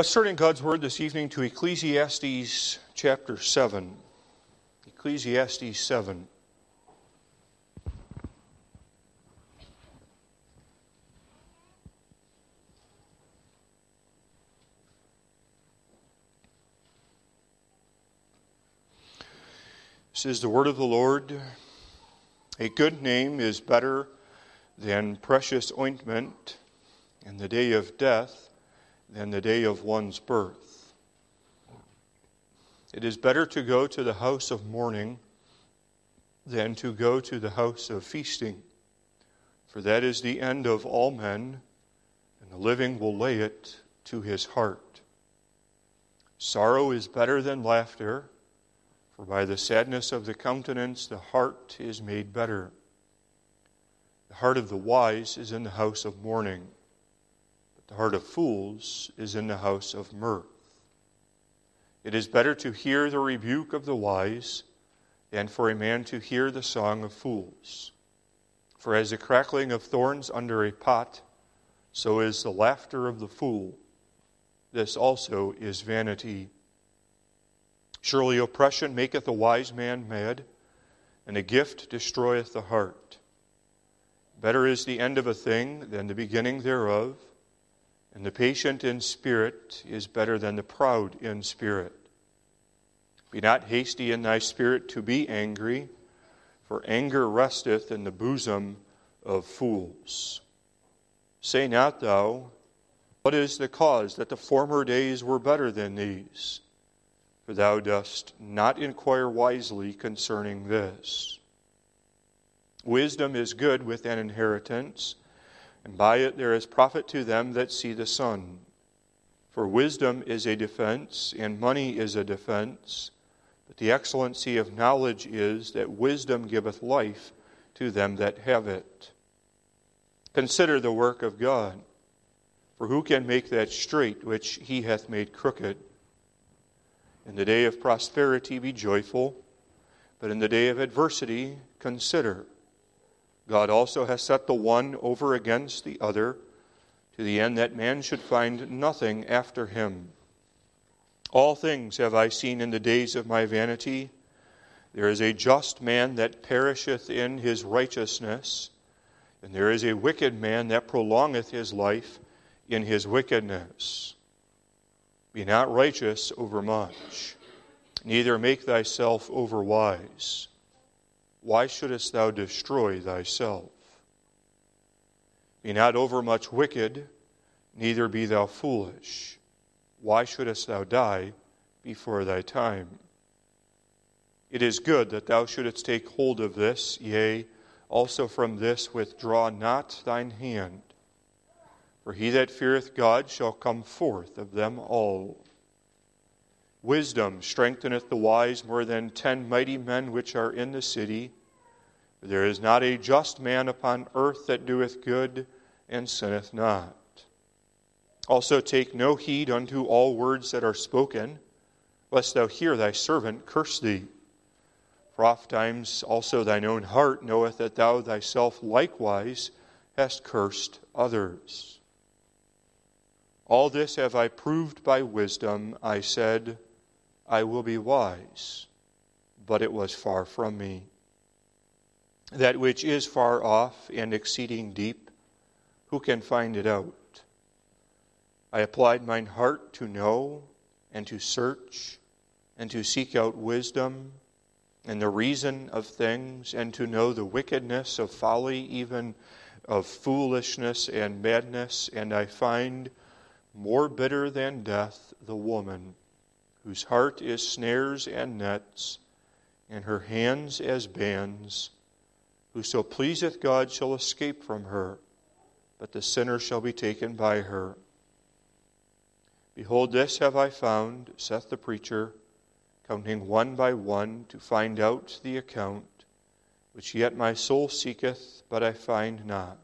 Let's turn in God's Word this evening to Ecclesiastes chapter 7. Ecclesiastes 7. This is the word of the Lord. A good name is better than precious ointment, In the day of death than the day of one's birth. It is better to go to the house of mourning than to go to the house of feasting, for that is the end of all men, and the living will lay it to his heart. Sorrow is better than laughter, for by the sadness of the countenance the heart is made better. The heart of the wise is in the house of mourning the heart of fools is in the house of mirth. It is better to hear the rebuke of the wise than for a man to hear the song of fools. For as the crackling of thorns under a pot, so is the laughter of the fool. This also is vanity. Surely oppression maketh a wise man mad, and a gift destroyeth the heart. Better is the end of a thing than the beginning thereof and the patient in spirit is better than the proud in spirit. Be not hasty in thy spirit to be angry, for anger resteth in the bosom of fools. Say not thou, What is the cause that the former days were better than these? For thou dost not inquire wisely concerning this. Wisdom is good with an inheritance and by it there is profit to them that see the sun. For wisdom is a defense, and money is a defense. But the excellency of knowledge is that wisdom giveth life to them that have it. Consider the work of God. For who can make that straight which he hath made crooked? In the day of prosperity be joyful, but in the day of adversity consider God also has set the one over against the other, to the end that man should find nothing after him. All things have I seen in the days of my vanity. There is a just man that perisheth in his righteousness, and there is a wicked man that prolongeth his life in his wickedness. Be not righteous overmuch, neither make thyself overwise. Why shouldest thou destroy thyself? Be not overmuch wicked, neither be thou foolish. Why shouldest thou die before thy time? It is good that thou shouldest take hold of this, yea, also from this withdraw not thine hand. For he that feareth God shall come forth of them all. Wisdom strengtheneth the wise more than ten mighty men which are in the city. There is not a just man upon earth that doeth good and sinneth not. Also take no heed unto all words that are spoken, lest thou hear thy servant curse thee. For ofttimes also thine own heart knoweth that thou thyself likewise hast cursed others. All this have I proved by wisdom. I said, I will be wise, but it was far from me. That which is far off and exceeding deep, who can find it out? I applied mine heart to know and to search and to seek out wisdom and the reason of things and to know the wickedness of folly, even of foolishness and madness. And I find more bitter than death the woman whose heart is snares and nets, and her hands as bands. Whoso pleaseth God shall escape from her, but the sinner shall be taken by her. Behold, this have I found, saith the preacher, counting one by one to find out the account, which yet my soul seeketh, but I find not.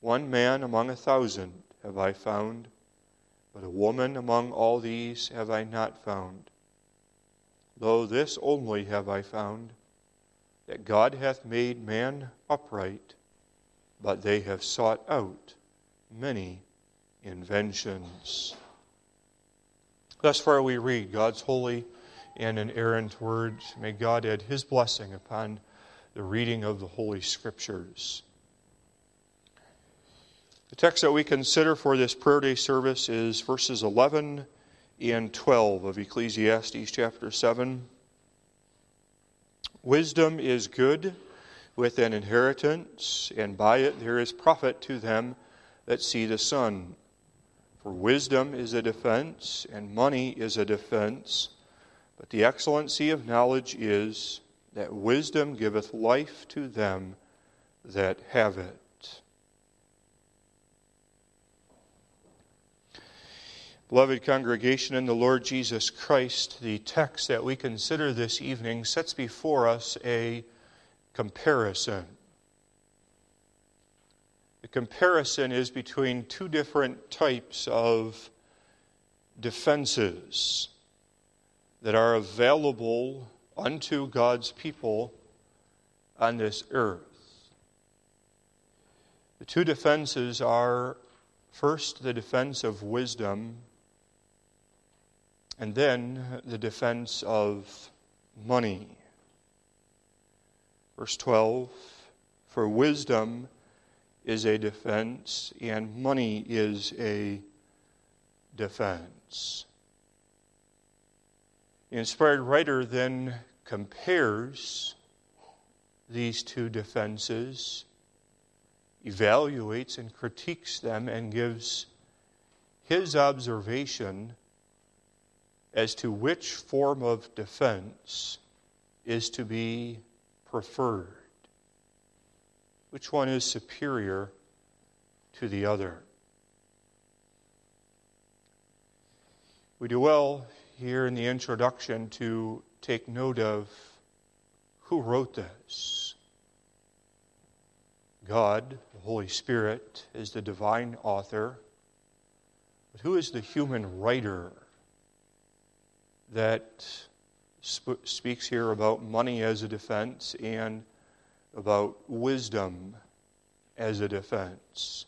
One man among a thousand have I found but a woman among all these have I not found. Lo, this only have I found, that God hath made man upright, but they have sought out many inventions. Thus far, we read God's holy and inerrant word. May God add his blessing upon the reading of the Holy Scriptures. The text that we consider for this prayer day service is verses 11 and 12 of Ecclesiastes chapter 7. Wisdom is good with an inheritance, and by it there is profit to them that see the sun. For wisdom is a defense, and money is a defense. But the excellency of knowledge is that wisdom giveth life to them that have it. Beloved congregation in the Lord Jesus Christ, the text that we consider this evening sets before us a comparison. The comparison is between two different types of defenses that are available unto God's people on this earth. The two defenses are first the defense of wisdom, and then the defense of money. Verse 12 For wisdom is a defense, and money is a defense. The inspired writer then compares these two defenses, evaluates and critiques them, and gives his observation as to which form of defense is to be preferred. Which one is superior to the other? We do well here in the introduction to take note of who wrote this. God, the Holy Spirit, is the divine author. But who is the human writer that sp- speaks here about money as a defense and about wisdom as a defense?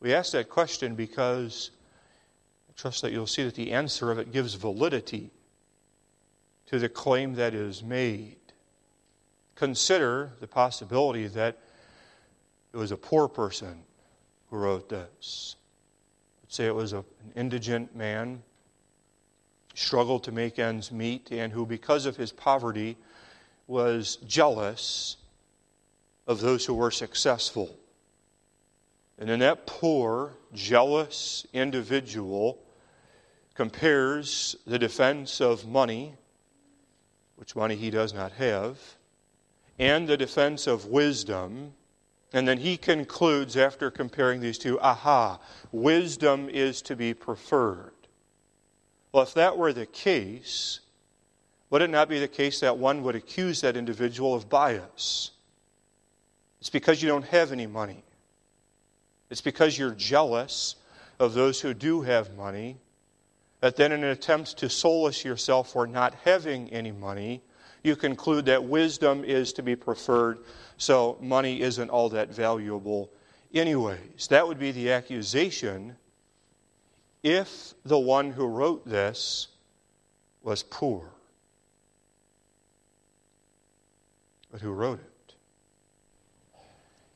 We ask that question because I trust that you'll see that the answer of it gives validity to the claim that is made. Consider the possibility that it was a poor person who wrote this. Let's say it was a, an indigent man, struggled to make ends meet, and who, because of his poverty, was jealous of those who were successful. And then that poor, jealous individual compares the defense of money, which money he does not have, and the defense of wisdom. And then he concludes after comparing these two aha, wisdom is to be preferred. Well, if that were the case, would it not be the case that one would accuse that individual of bias? It's because you don't have any money. It's because you're jealous of those who do have money that then, in an attempt to solace yourself for not having any money, you conclude that wisdom is to be preferred, so money isn't all that valuable, anyways. That would be the accusation if the one who wrote this was poor. but who wrote it?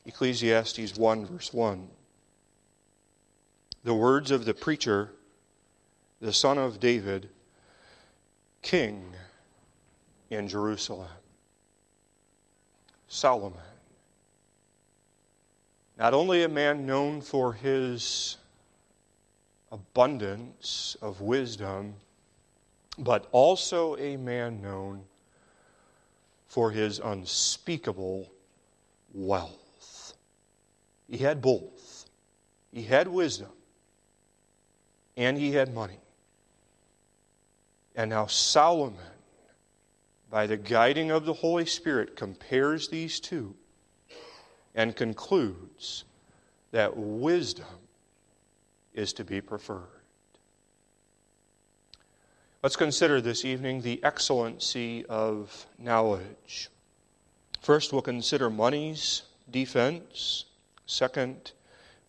Ecclesiastes 1, verse 1. The words of the preacher, the son of David, king in Jerusalem. Solomon. Not only a man known for his abundance of wisdom, but also a man known for his unspeakable wealth. He had both. He had wisdom and he had money. And now Solomon, by the guiding of the Holy Spirit, compares these two and concludes that wisdom is to be preferred. Let's consider this evening the excellency of knowledge. First, we'll consider money's defense. Second,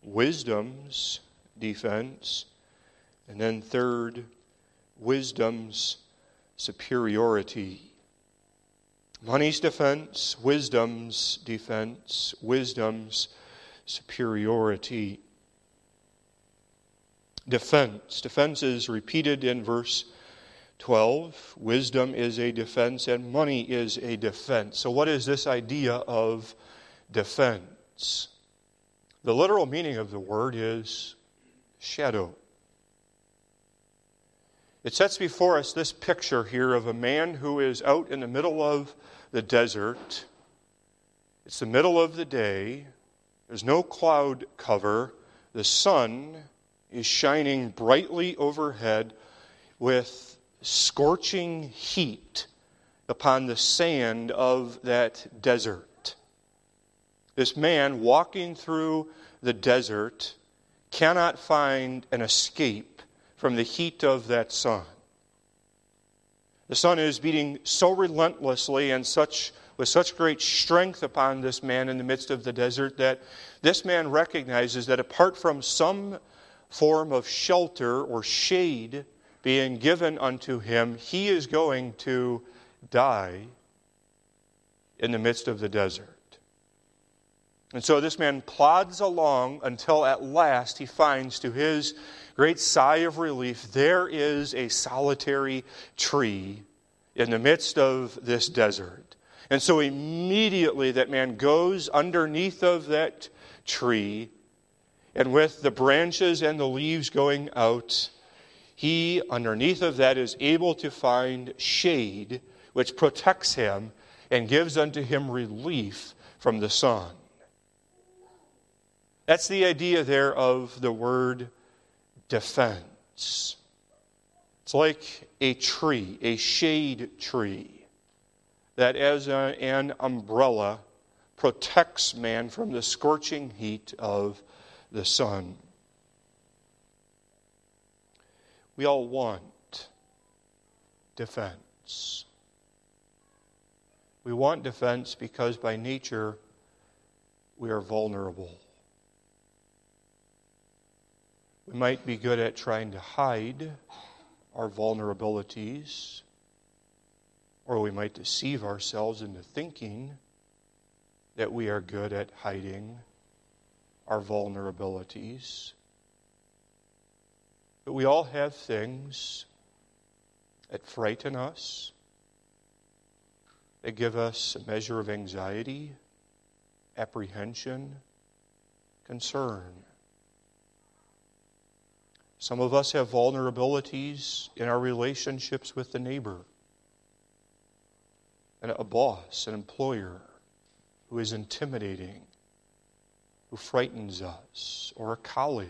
wisdom's defense. And then, third, wisdom's superiority. Money's defense, wisdom's defense, wisdom's superiority. Defense. Defense is repeated in verse 12. Wisdom is a defense and money is a defense. So, what is this idea of defense? The literal meaning of the word is shadow. It sets before us this picture here of a man who is out in the middle of the desert. It's the middle of the day. There's no cloud cover. The sun is shining brightly overhead with scorching heat upon the sand of that desert. This man walking through the desert cannot find an escape from the heat of that sun. The sun is beating so relentlessly and such with such great strength upon this man in the midst of the desert that this man recognizes that apart from some form of shelter or shade being given unto him, he is going to die in the midst of the desert. And so this man plods along until at last he finds, to his great sigh of relief, there is a solitary tree in the midst of this desert. And so immediately that man goes underneath of that tree, and with the branches and the leaves going out, he, underneath of that, is able to find shade which protects him and gives unto him relief from the sun. That's the idea there of the word defense. It's like a tree, a shade tree, that as a, an umbrella protects man from the scorching heat of the sun. We all want defense. We want defense because by nature we are vulnerable. We might be good at trying to hide our vulnerabilities, or we might deceive ourselves into thinking that we are good at hiding our vulnerabilities. But we all have things that frighten us, that give us a measure of anxiety, apprehension, concern. Some of us have vulnerabilities in our relationships with the neighbor, and a boss, an employer who is intimidating, who frightens us, or a colleague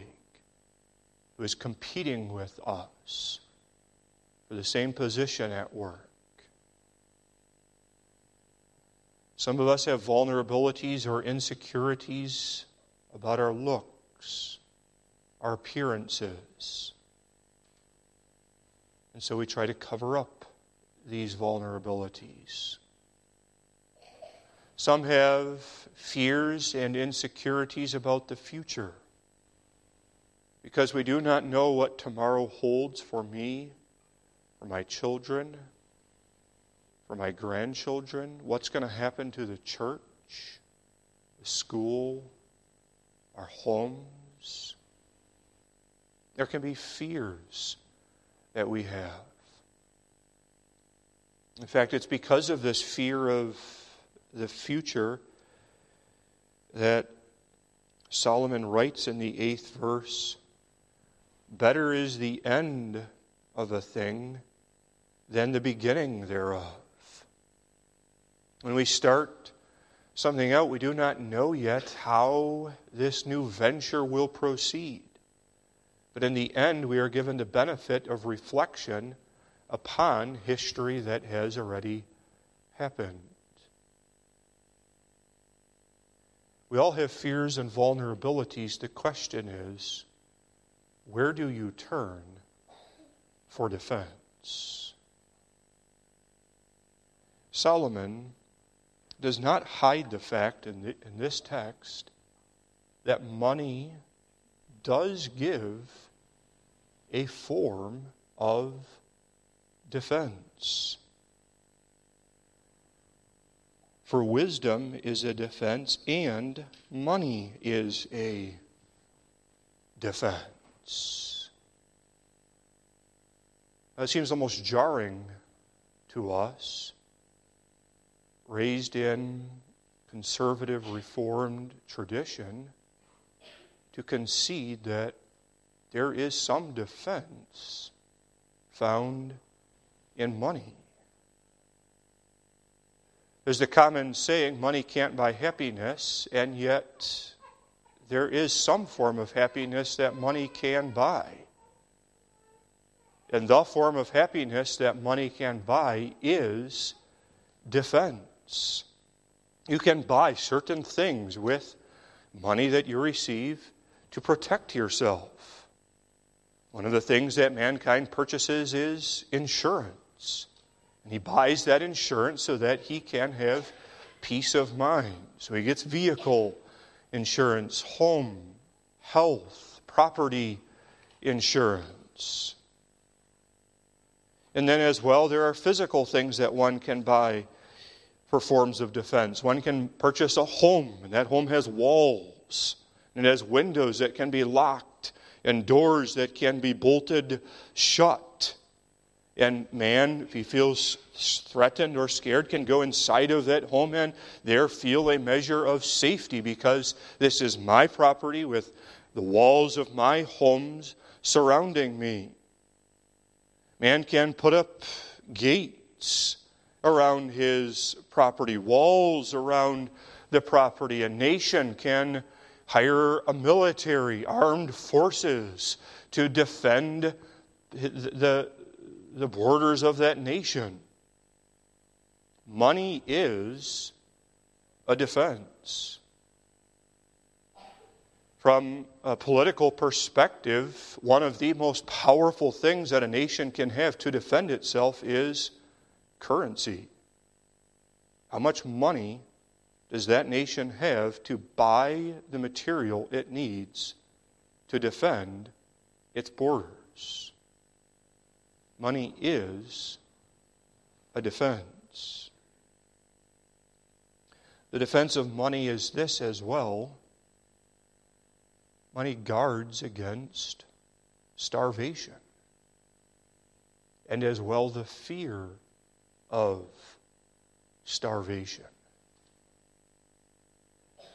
who is competing with us for the same position at work. Some of us have vulnerabilities or insecurities about our looks our appearances. And so we try to cover up these vulnerabilities. Some have fears and insecurities about the future because we do not know what tomorrow holds for me, for my children, for my grandchildren, what's going to happen to the church, the school, our homes. There can be fears that we have. In fact, it's because of this fear of the future that Solomon writes in the eighth verse Better is the end of a thing than the beginning thereof. When we start something out, we do not know yet how this new venture will proceed. But in the end, we are given the benefit of reflection upon history that has already happened. We all have fears and vulnerabilities. The question is where do you turn for defense? Solomon does not hide the fact in, the, in this text that money does give a form of defense. For wisdom is a defense, and money is a defense. That seems almost jarring to us. Raised in conservative reformed tradition, to concede that there is some defense found in money. There's the common saying, money can't buy happiness, and yet there is some form of happiness that money can buy. And the form of happiness that money can buy is defense. You can buy certain things with money that you receive to protect yourself. One of the things that mankind purchases is insurance. And he buys that insurance so that he can have peace of mind. So he gets vehicle insurance, home, health, property insurance. And then, as well, there are physical things that one can buy for forms of defense. One can purchase a home, and that home has walls, and it has windows that can be locked, and doors that can be bolted shut. And man, if he feels threatened or scared, can go inside of that home and there feel a measure of safety because this is my property with the walls of my homes surrounding me. Man can put up gates around his property, walls around the property. A nation can hire a military, armed forces to defend the, the borders of that nation. Money is a defense. From a political perspective, one of the most powerful things that a nation can have to defend itself is currency. How much money does that nation have to buy the material it needs to defend its borders? Money is a defense. The defense of money is this as well money guards against starvation, and as well the fear of starvation.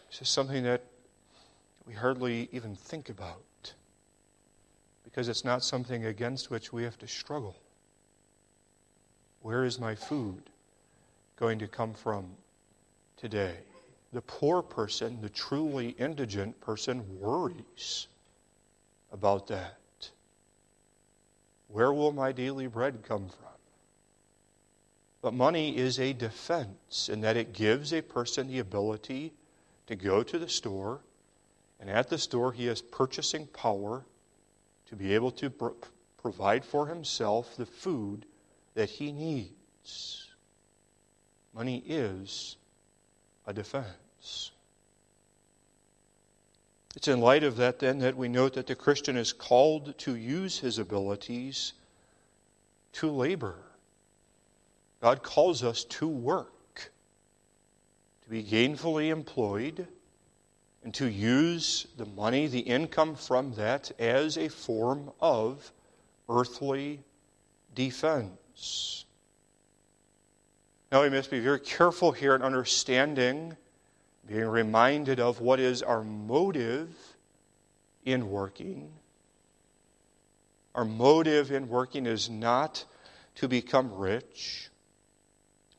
This is something that we hardly even think about because it's not something against which we have to struggle. Where is my food going to come from today? The poor person, the truly indigent person, worries about that. Where will my daily bread come from? But money is a defense in that it gives a person the ability to go to the store, and at the store, he has purchasing power to be able to pr- provide for himself the food that he needs. Money is a defense. It's in light of that, then, that we note that the Christian is called to use his abilities to labor. God calls us to work, to be gainfully employed and to use the money, the income from that, as a form of earthly defense. Now, we must be very careful here in understanding, being reminded of what is our motive in working. Our motive in working is not to become rich.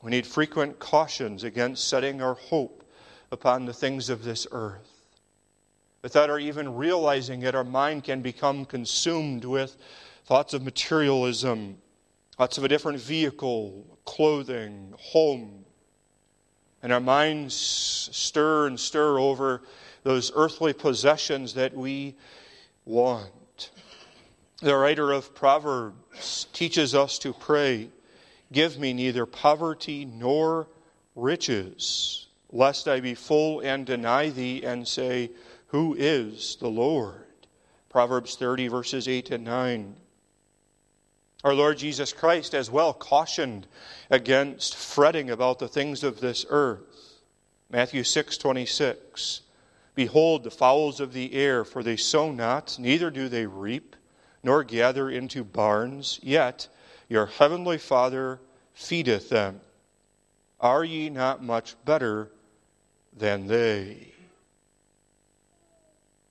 We need frequent cautions against setting our hope upon the things of this earth without our even realizing it, our mind can become consumed with thoughts of materialism, thoughts of a different vehicle, clothing, home. And our minds stir and stir over those earthly possessions that we want. The writer of Proverbs teaches us to pray, Give me neither poverty nor riches, lest I be full and deny thee and say, who is the Lord? Proverbs 30, verses 8 and 9. Our Lord Jesus Christ, as well, cautioned against fretting about the things of this earth. Matthew 6 26. Behold, the fowls of the air, for they sow not, neither do they reap, nor gather into barns, yet your heavenly Father feedeth them. Are ye not much better than they?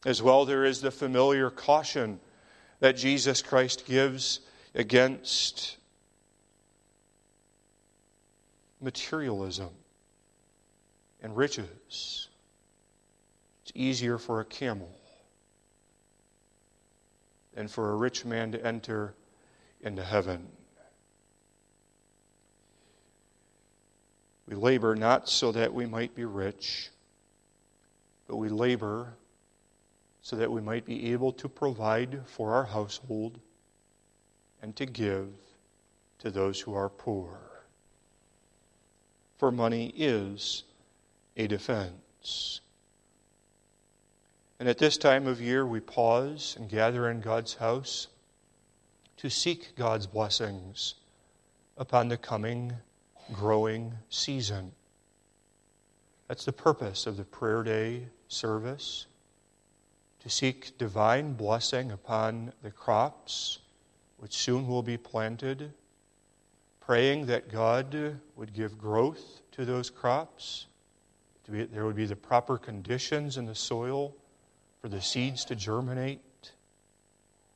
As well, there is the familiar caution that Jesus Christ gives against materialism and riches. It's easier for a camel than for a rich man to enter into heaven. We labor not so that we might be rich, but we labor so that we might be able to provide for our household and to give to those who are poor. For money is a defense. And at this time of year, we pause and gather in God's house to seek God's blessings upon the coming growing season. That's the purpose of the prayer day service to seek divine blessing upon the crops which soon will be planted, praying that God would give growth to those crops, there would be the proper conditions in the soil for the seeds to germinate,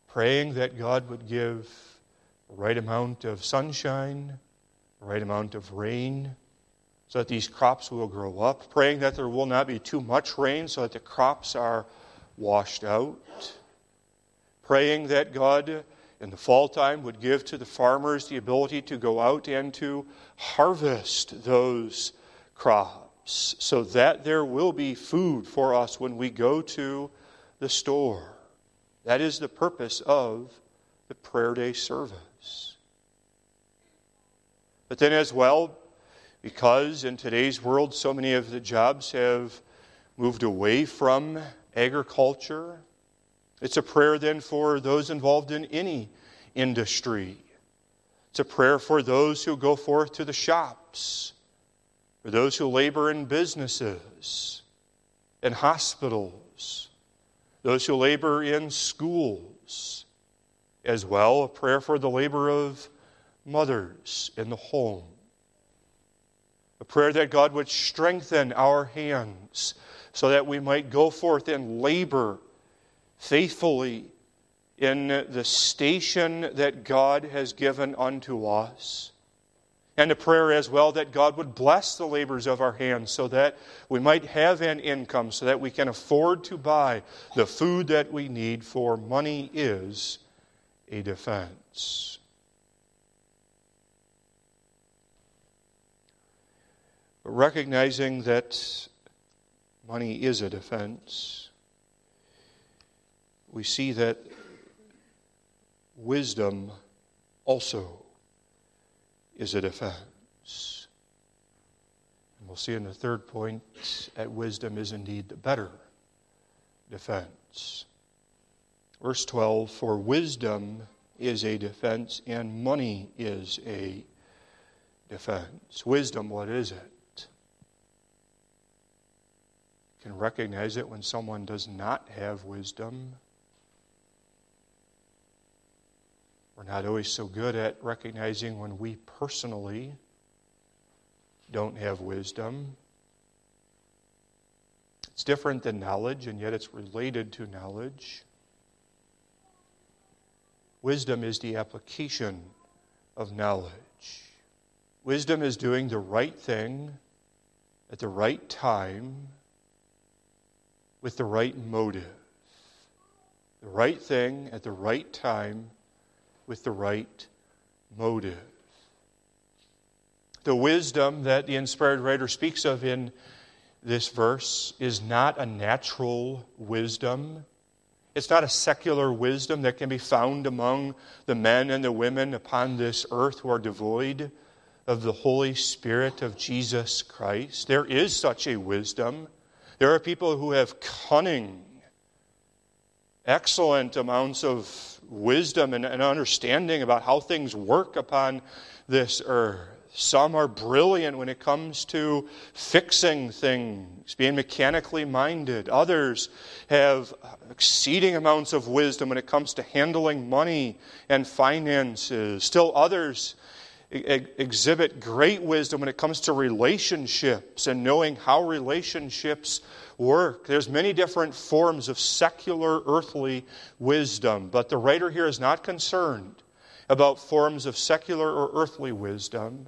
praying that God would give the right amount of sunshine, the right amount of rain, so that these crops will grow up, praying that there will not be too much rain so that the crops are washed out, praying that God in the fall time would give to the farmers the ability to go out and to harvest those crops so that there will be food for us when we go to the store. That is the purpose of the prayer day service. But then, as well, because in today's world so many of the jobs have moved away from agriculture. It's a prayer then for those involved in any industry. It's a prayer for those who go forth to the shops, for those who labor in businesses and hospitals, those who labor in schools, as well a prayer for the labor of mothers in the home. A prayer that God would strengthen our hands so that we might go forth and labor faithfully in the station that God has given unto us. And a prayer as well that God would bless the labors of our hands so that we might have an income, so that we can afford to buy the food that we need, for money is a defense. Recognizing that money is a defense, we see that wisdom also is a defense. And we'll see in the third point that wisdom is indeed the better defense. Verse 12 For wisdom is a defense, and money is a defense. Wisdom, what is it? Can recognize it when someone does not have wisdom. We're not always so good at recognizing when we personally don't have wisdom. It's different than knowledge, and yet it's related to knowledge. Wisdom is the application of knowledge. Wisdom is doing the right thing at the right time with the right motive. The right thing at the right time with the right motive. The wisdom that the inspired writer speaks of in this verse is not a natural wisdom. It's not a secular wisdom that can be found among the men and the women upon this earth who are devoid of the Holy Spirit of Jesus Christ. There is such a wisdom. There are people who have cunning, excellent amounts of wisdom and, and understanding about how things work upon this earth. Some are brilliant when it comes to fixing things, being mechanically minded. Others have exceeding amounts of wisdom when it comes to handling money and finances. Still others exhibit great wisdom when it comes to relationships and knowing how relationships work. There's many different forms of secular earthly wisdom, but the writer here is not concerned about forms of secular or earthly wisdom.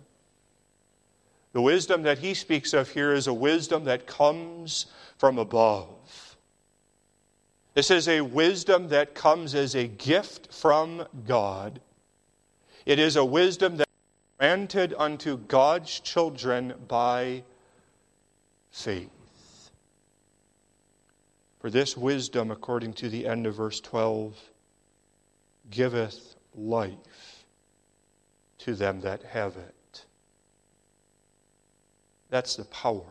The wisdom that he speaks of here is a wisdom that comes from above. This is a wisdom that comes as a gift from God. It is a wisdom that granted unto God's children by faith. For this wisdom, according to the end of verse 12, giveth life to them that have it. That's the power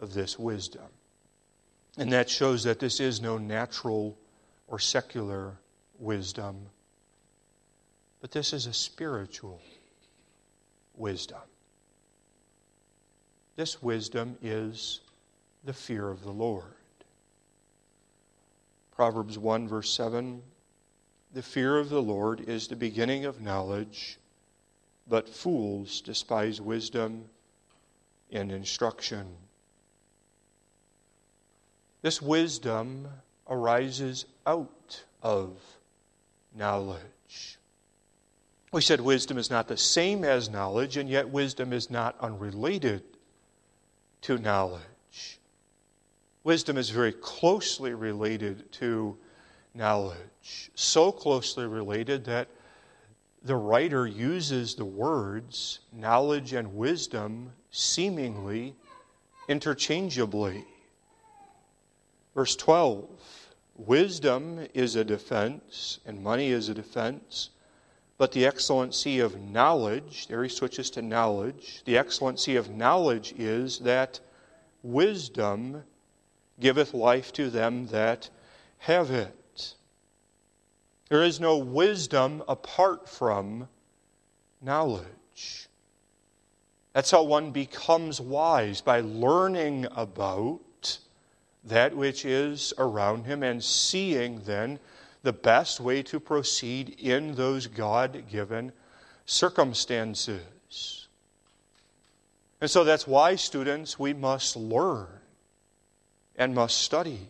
of this wisdom. And that shows that this is no natural or secular wisdom, but this is a spiritual wisdom. This wisdom is the fear of the Lord. Proverbs 1, verse 7 The fear of the Lord is the beginning of knowledge, but fools despise wisdom and instruction. This wisdom arises out of knowledge. We said wisdom is not the same as knowledge, and yet wisdom is not unrelated to knowledge. Wisdom is very closely related to knowledge, so closely related that the writer uses the words knowledge and wisdom seemingly interchangeably. Verse 12 Wisdom is a defense, and money is a defense. But the excellency of knowledge, there he switches to knowledge. The excellency of knowledge is that wisdom giveth life to them that have it. There is no wisdom apart from knowledge. That's how one becomes wise, by learning about that which is around him and seeing then the best way to proceed in those God given circumstances. And so that's why, students, we must learn and must study.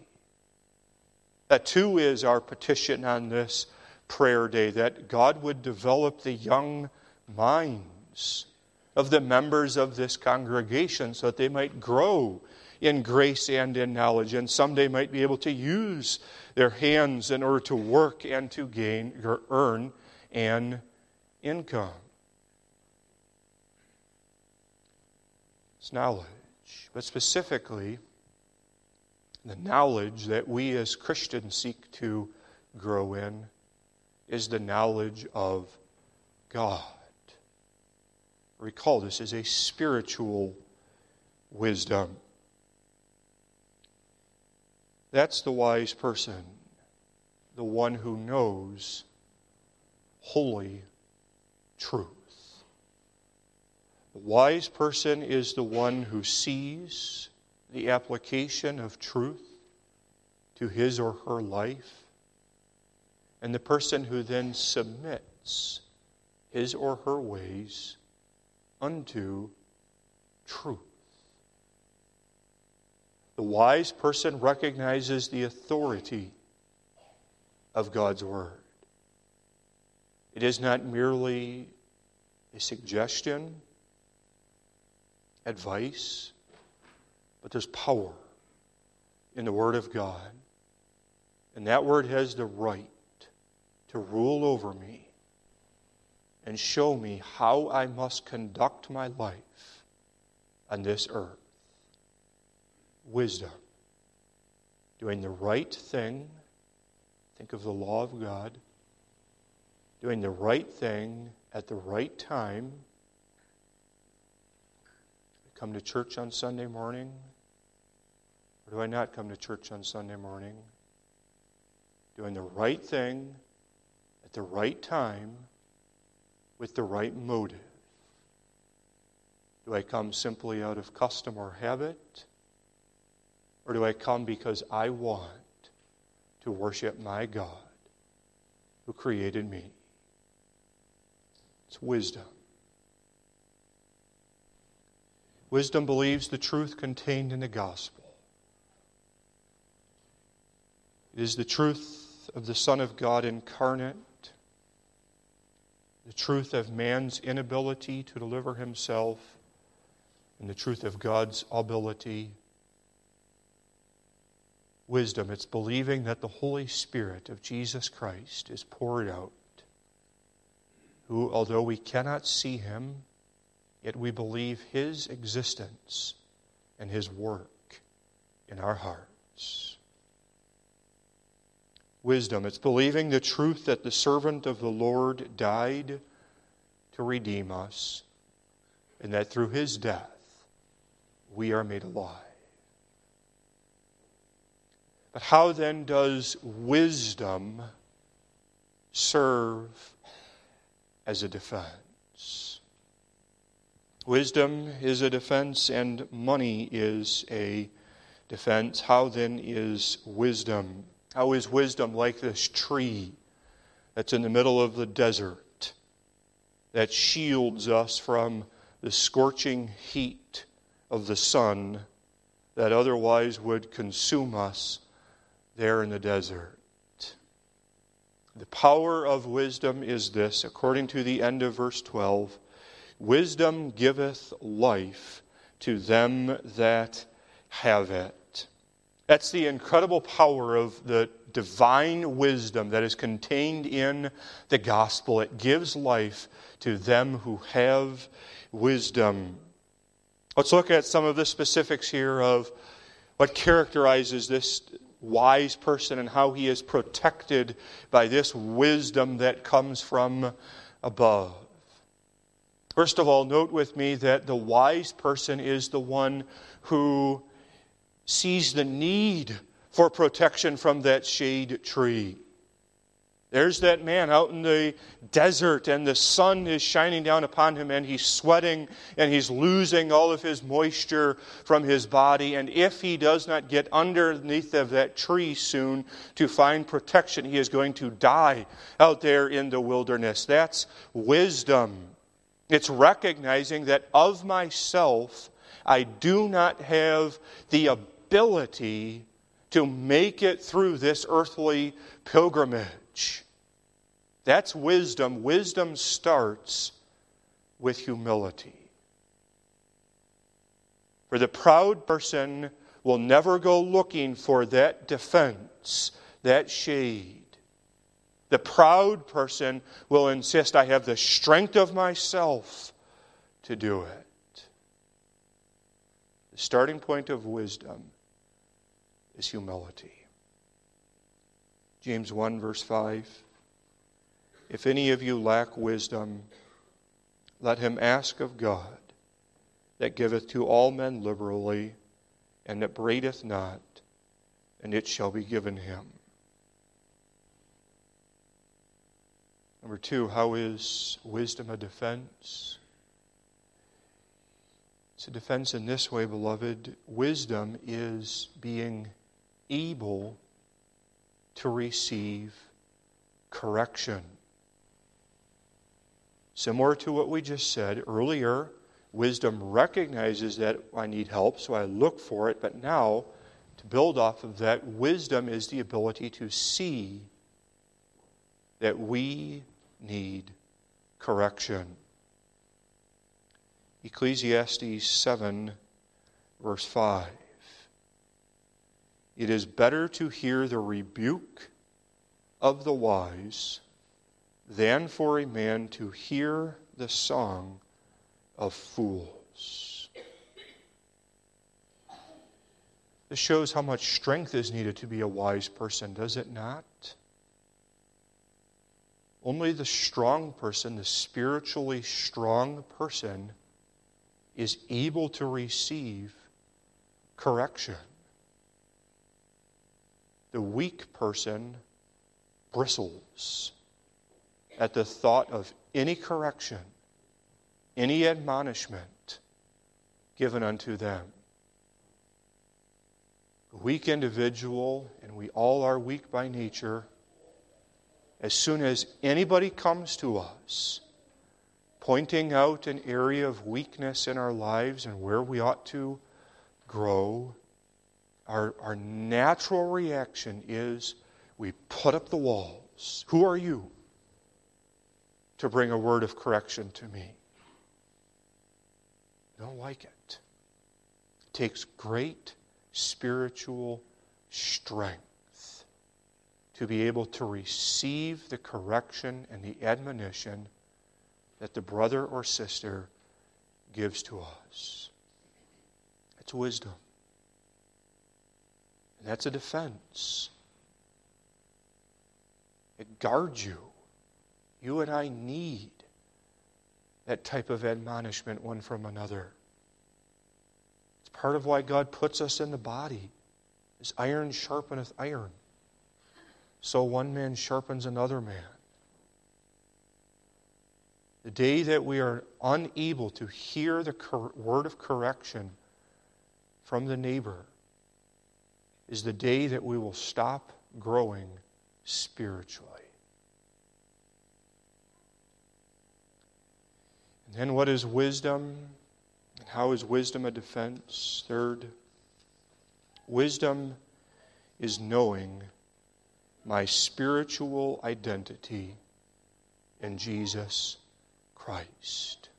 That too is our petition on this prayer day that God would develop the young minds of the members of this congregation so that they might grow in grace and in knowledge and someday might be able to use their hands in order to work and to gain or earn an income. It's knowledge. But specifically, the knowledge that we as Christians seek to grow in is the knowledge of God. Recall, this is a spiritual wisdom. That's the wise person, the one who knows holy truth. The wise person is the one who sees the application of truth to his or her life, and the person who then submits his or her ways unto truth. The wise person recognizes the authority of God's Word. It is not merely a suggestion, advice, but there's power in the Word of God. And that Word has the right to rule over me and show me how I must conduct my life on this earth. Wisdom. Doing the right thing. Think of the law of God. Doing the right thing at the right time. Come to church on Sunday morning or do I not come to church on Sunday morning? Doing the right thing at the right time with the right motive. Do I come simply out of custom or habit? Or do I come because I want to worship my God who created me? It's wisdom. Wisdom believes the truth contained in the gospel. It is the truth of the Son of God incarnate, the truth of man's inability to deliver himself, and the truth of God's ability. Wisdom, it's believing that the Holy Spirit of Jesus Christ is poured out, who, although we cannot see him, yet we believe his existence and his work in our hearts. Wisdom, it's believing the truth that the servant of the Lord died to redeem us, and that through his death we are made alive. But how then does wisdom serve as a defense? Wisdom is a defense, and money is a defense. How then is wisdom? How is wisdom like this tree that's in the middle of the desert that shields us from the scorching heat of the sun that otherwise would consume us there in the desert? The power of wisdom is this, according to the end of verse 12 Wisdom giveth life to them that have it. That's the incredible power of the divine wisdom that is contained in the gospel. It gives life to them who have wisdom. Let's look at some of the specifics here of what characterizes this wise person and how he is protected by this wisdom that comes from above. First of all, note with me that the wise person is the one who sees the need for protection from that shade tree. There's that man out in the desert, and the sun is shining down upon him, and he's sweating, and he's losing all of his moisture from his body. And if he does not get underneath of that tree soon to find protection, he is going to die out there in the wilderness. That's wisdom. It's recognizing that of myself, I do not have the ability to make it through this earthly pilgrimage. That's wisdom. Wisdom starts with humility. For the proud person will never go looking for that defense, that shade. The proud person will insist, I have the strength of myself to do it. The starting point of wisdom is humility. James 1, verse 5. If any of you lack wisdom, let him ask of God, that giveth to all men liberally, and that braideth not, and it shall be given him. Number two, how is wisdom a defense? It's a defense in this way, beloved. Wisdom is being able to receive correction. Similar to what we just said earlier, wisdom recognizes that I need help, so I look for it. But now, to build off of that, wisdom is the ability to see that we need correction. Ecclesiastes 7, verse 5. It is better to hear the rebuke of the wise than for a man to hear the song of fools. This shows how much strength is needed to be a wise person, does it not? Only the strong person, the spiritually strong person, is able to receive correction. The weak person bristles at the thought of any correction, any admonishment given unto them. A weak individual, and we all are weak by nature, as soon as anybody comes to us pointing out an area of weakness in our lives and where we ought to grow, our, our natural reaction is we put up the walls. Who are you to bring a word of correction to me? I don't like it. It takes great spiritual strength to be able to receive the correction and the admonition that the brother or sister gives to us. It's wisdom. That's a defense. It guards you. You and I need that type of admonishment one from another. It's part of why God puts us in the body. As iron sharpeneth iron, so one man sharpens another man. The day that we are unable to hear the cor- word of correction from the neighbor is the day that we will stop growing spiritually. And then, what is wisdom? And how is wisdom a defense? Third, wisdom is knowing my spiritual identity in Jesus Christ.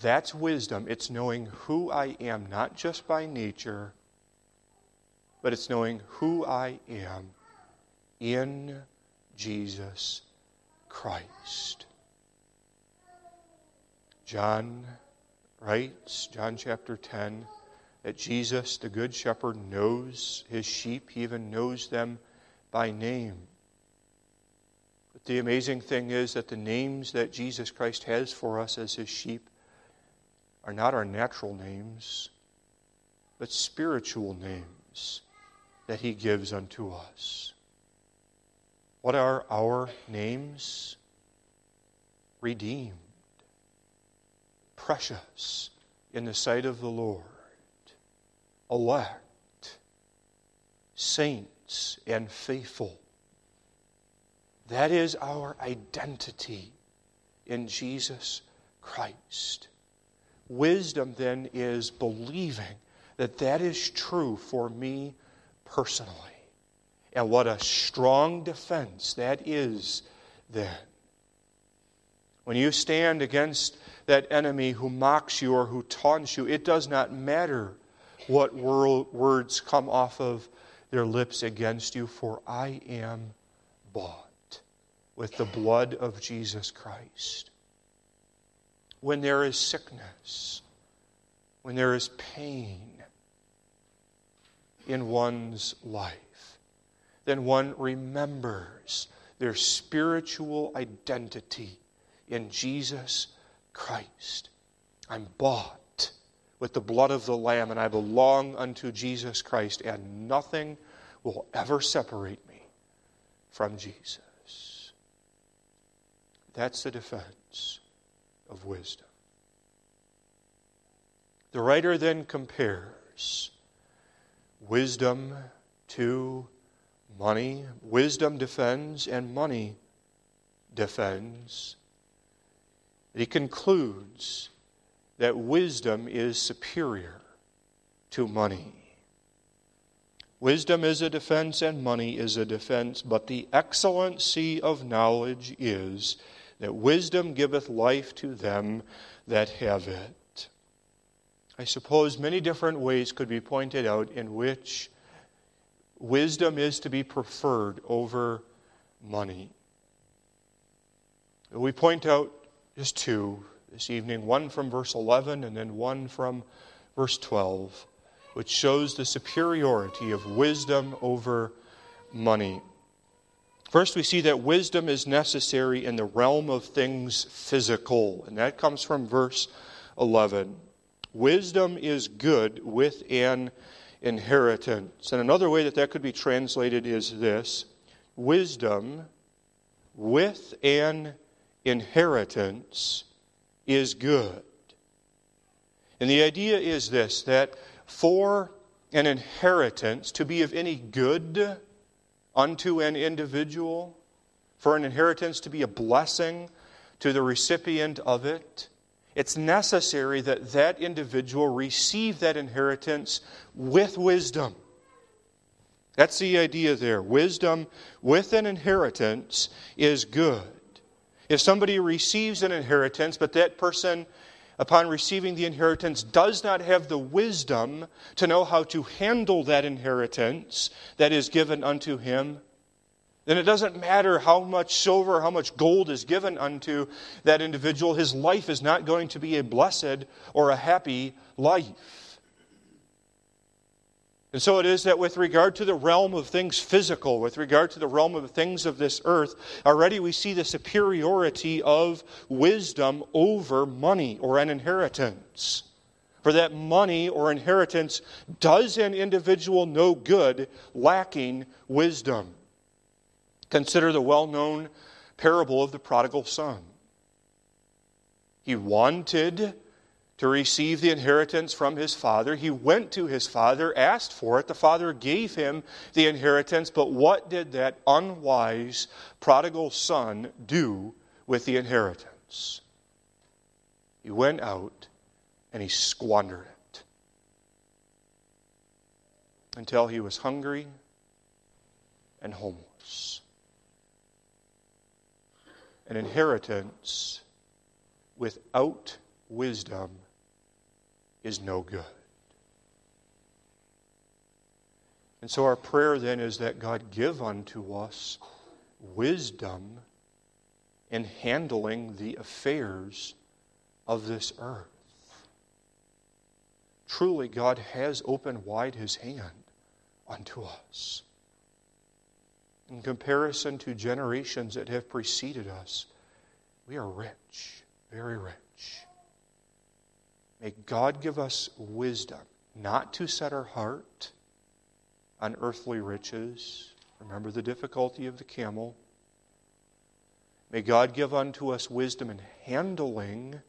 That's wisdom. It's knowing who I am, not just by nature, but it's knowing who I am in Jesus Christ. John writes, John chapter 10, that Jesus, the Good Shepherd, knows his sheep. He even knows them by name. But the amazing thing is that the names that Jesus Christ has for us as his sheep are not our natural names, but spiritual names that he gives unto us. What are our names? Redeemed, precious in the sight of the Lord, elect, saints, and faithful. That is our identity in Jesus Christ. Wisdom then is believing that that is true for me personally. And what a strong defense that is then. When you stand against that enemy who mocks you or who taunts you, it does not matter what words come off of their lips against you, for I am bought with the blood of Jesus Christ. When there is sickness, when there is pain in one's life, then one remembers their spiritual identity in Jesus Christ. I'm bought with the blood of the Lamb, and I belong unto Jesus Christ, and nothing will ever separate me from Jesus. That's the defense of wisdom. The writer then compares wisdom to money. Wisdom defends, and money defends. He concludes that wisdom is superior to money. Wisdom is a defense and money is a defense, but the excellency of knowledge is that wisdom giveth life to them that have it. I suppose many different ways could be pointed out in which wisdom is to be preferred over money. We point out just two this evening one from verse 11 and then one from verse 12, which shows the superiority of wisdom over money. First, we see that wisdom is necessary in the realm of things physical, and that comes from verse 11. Wisdom is good with an inheritance. And another way that that could be translated is this Wisdom with an inheritance is good. And the idea is this that for an inheritance to be of any good unto an individual, for an inheritance to be a blessing to the recipient of it, it's necessary that that individual receive that inheritance with wisdom. That's the idea there. Wisdom with an inheritance is good. If somebody receives an inheritance, but that person, upon receiving the inheritance, does not have the wisdom to know how to handle that inheritance that is given unto him, then it doesn't matter how much silver, how much gold is given unto that individual. His life is not going to be a blessed or a happy life. And so it is that with regard to the realm of things physical, with regard to the realm of things of this earth, already we see the superiority of wisdom over money or an inheritance. For that money or inheritance does an individual no good lacking wisdom. Consider the well known parable of the prodigal son. He wanted to receive the inheritance from his father. He went to his father, asked for it. The father gave him the inheritance, but what did that unwise prodigal son do with the inheritance? He went out and he squandered it until he was hungry and homeless. An inheritance without wisdom is no good. And so our prayer then is that God give unto us wisdom in handling the affairs of this earth. Truly, God has opened wide his hand unto us. In comparison to generations that have preceded us, we are rich, very rich. May God give us wisdom not to set our heart on earthly riches. Remember the difficulty of the camel. May God give unto us wisdom in handling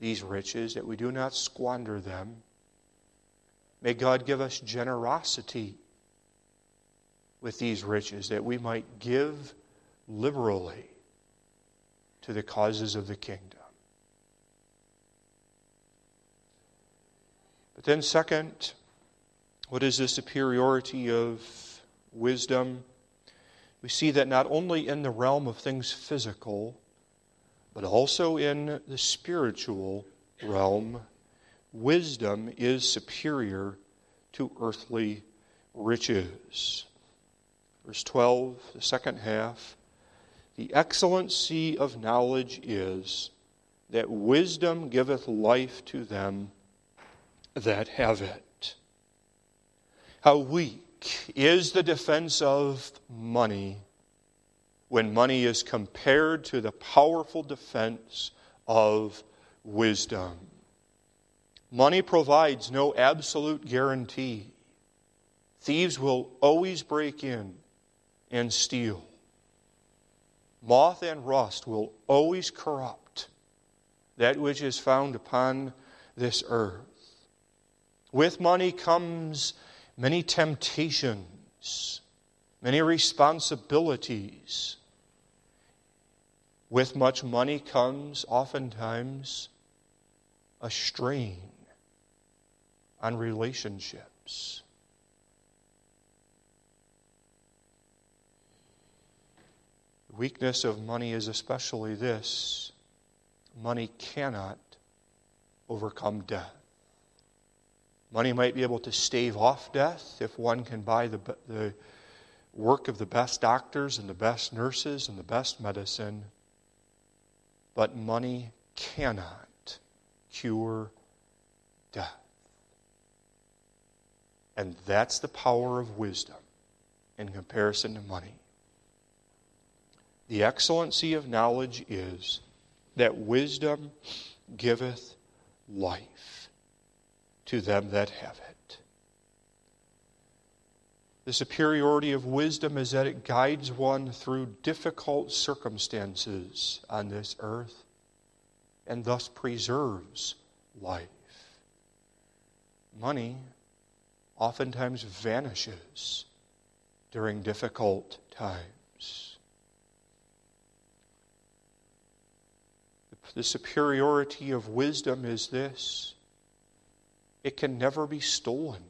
these riches, that we do not squander them. May God give us generosity with these riches, that we might give liberally to the causes of the kingdom. But then, second, what is the superiority of wisdom? We see that not only in the realm of things physical, but also in the spiritual realm, wisdom is superior to earthly riches. Verse 12, the second half The excellency of knowledge is that wisdom giveth life to them that have it. How weak is the defense of money when money is compared to the powerful defense of wisdom. Money provides no absolute guarantee. Thieves will always break in and steal. Moth and rust will always corrupt that which is found upon this earth. With money comes many temptations, many responsibilities. With much money comes oftentimes a strain on relationships. Weakness of money is especially this money cannot overcome death. Money might be able to stave off death if one can buy the, the work of the best doctors and the best nurses and the best medicine. But money cannot cure death. And that's the power of wisdom in comparison to money. The excellency of knowledge is that wisdom giveth life to them that have it. The superiority of wisdom is that it guides one through difficult circumstances on this earth and thus preserves life. Money oftentimes vanishes during difficult times. The superiority of wisdom is this it can never be stolen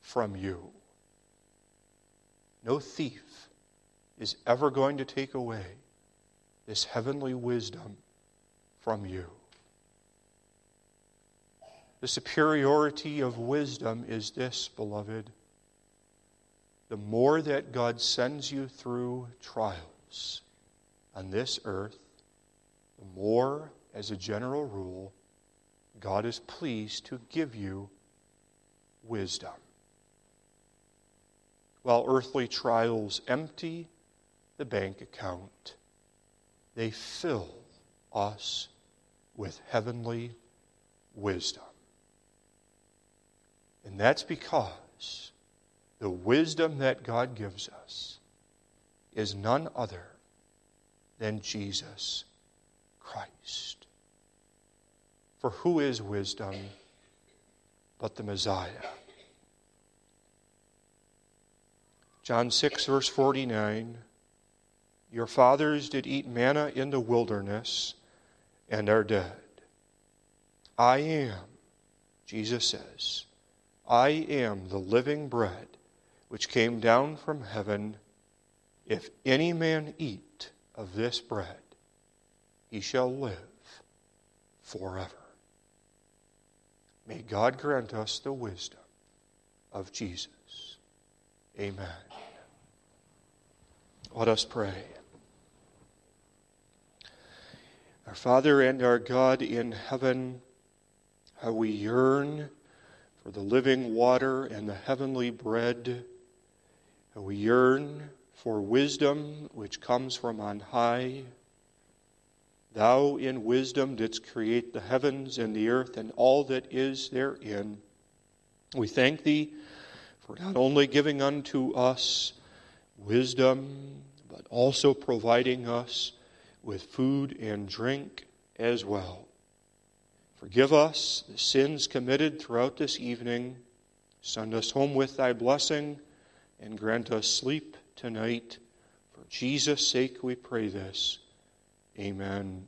from you. No thief is ever going to take away this heavenly wisdom from you. The superiority of wisdom is this, beloved. The more that God sends you through trials on this earth, more, as a general rule, God is pleased to give you wisdom while earthly trials empty the bank account, they fill us with heavenly wisdom. And that's because the wisdom that God gives us is none other than Jesus Christ. For who is wisdom but the Messiah? John 6, verse 49 Your fathers did eat manna in the wilderness and are dead. I am, Jesus says, I am the living bread which came down from heaven. If any man eat of this bread, he shall live forever. May God grant us the wisdom of Jesus. Amen. Let us pray. Our Father and our God in heaven, how we yearn for the living water and the heavenly bread. How we yearn for wisdom which comes from on high. Thou in wisdom didst create the heavens and the earth and all that is therein. We thank thee for not only giving unto us wisdom, but also providing us with food and drink as well. Forgive us the sins committed throughout this evening. Send us home with thy blessing and grant us sleep tonight. For Jesus' sake we pray this. Amen.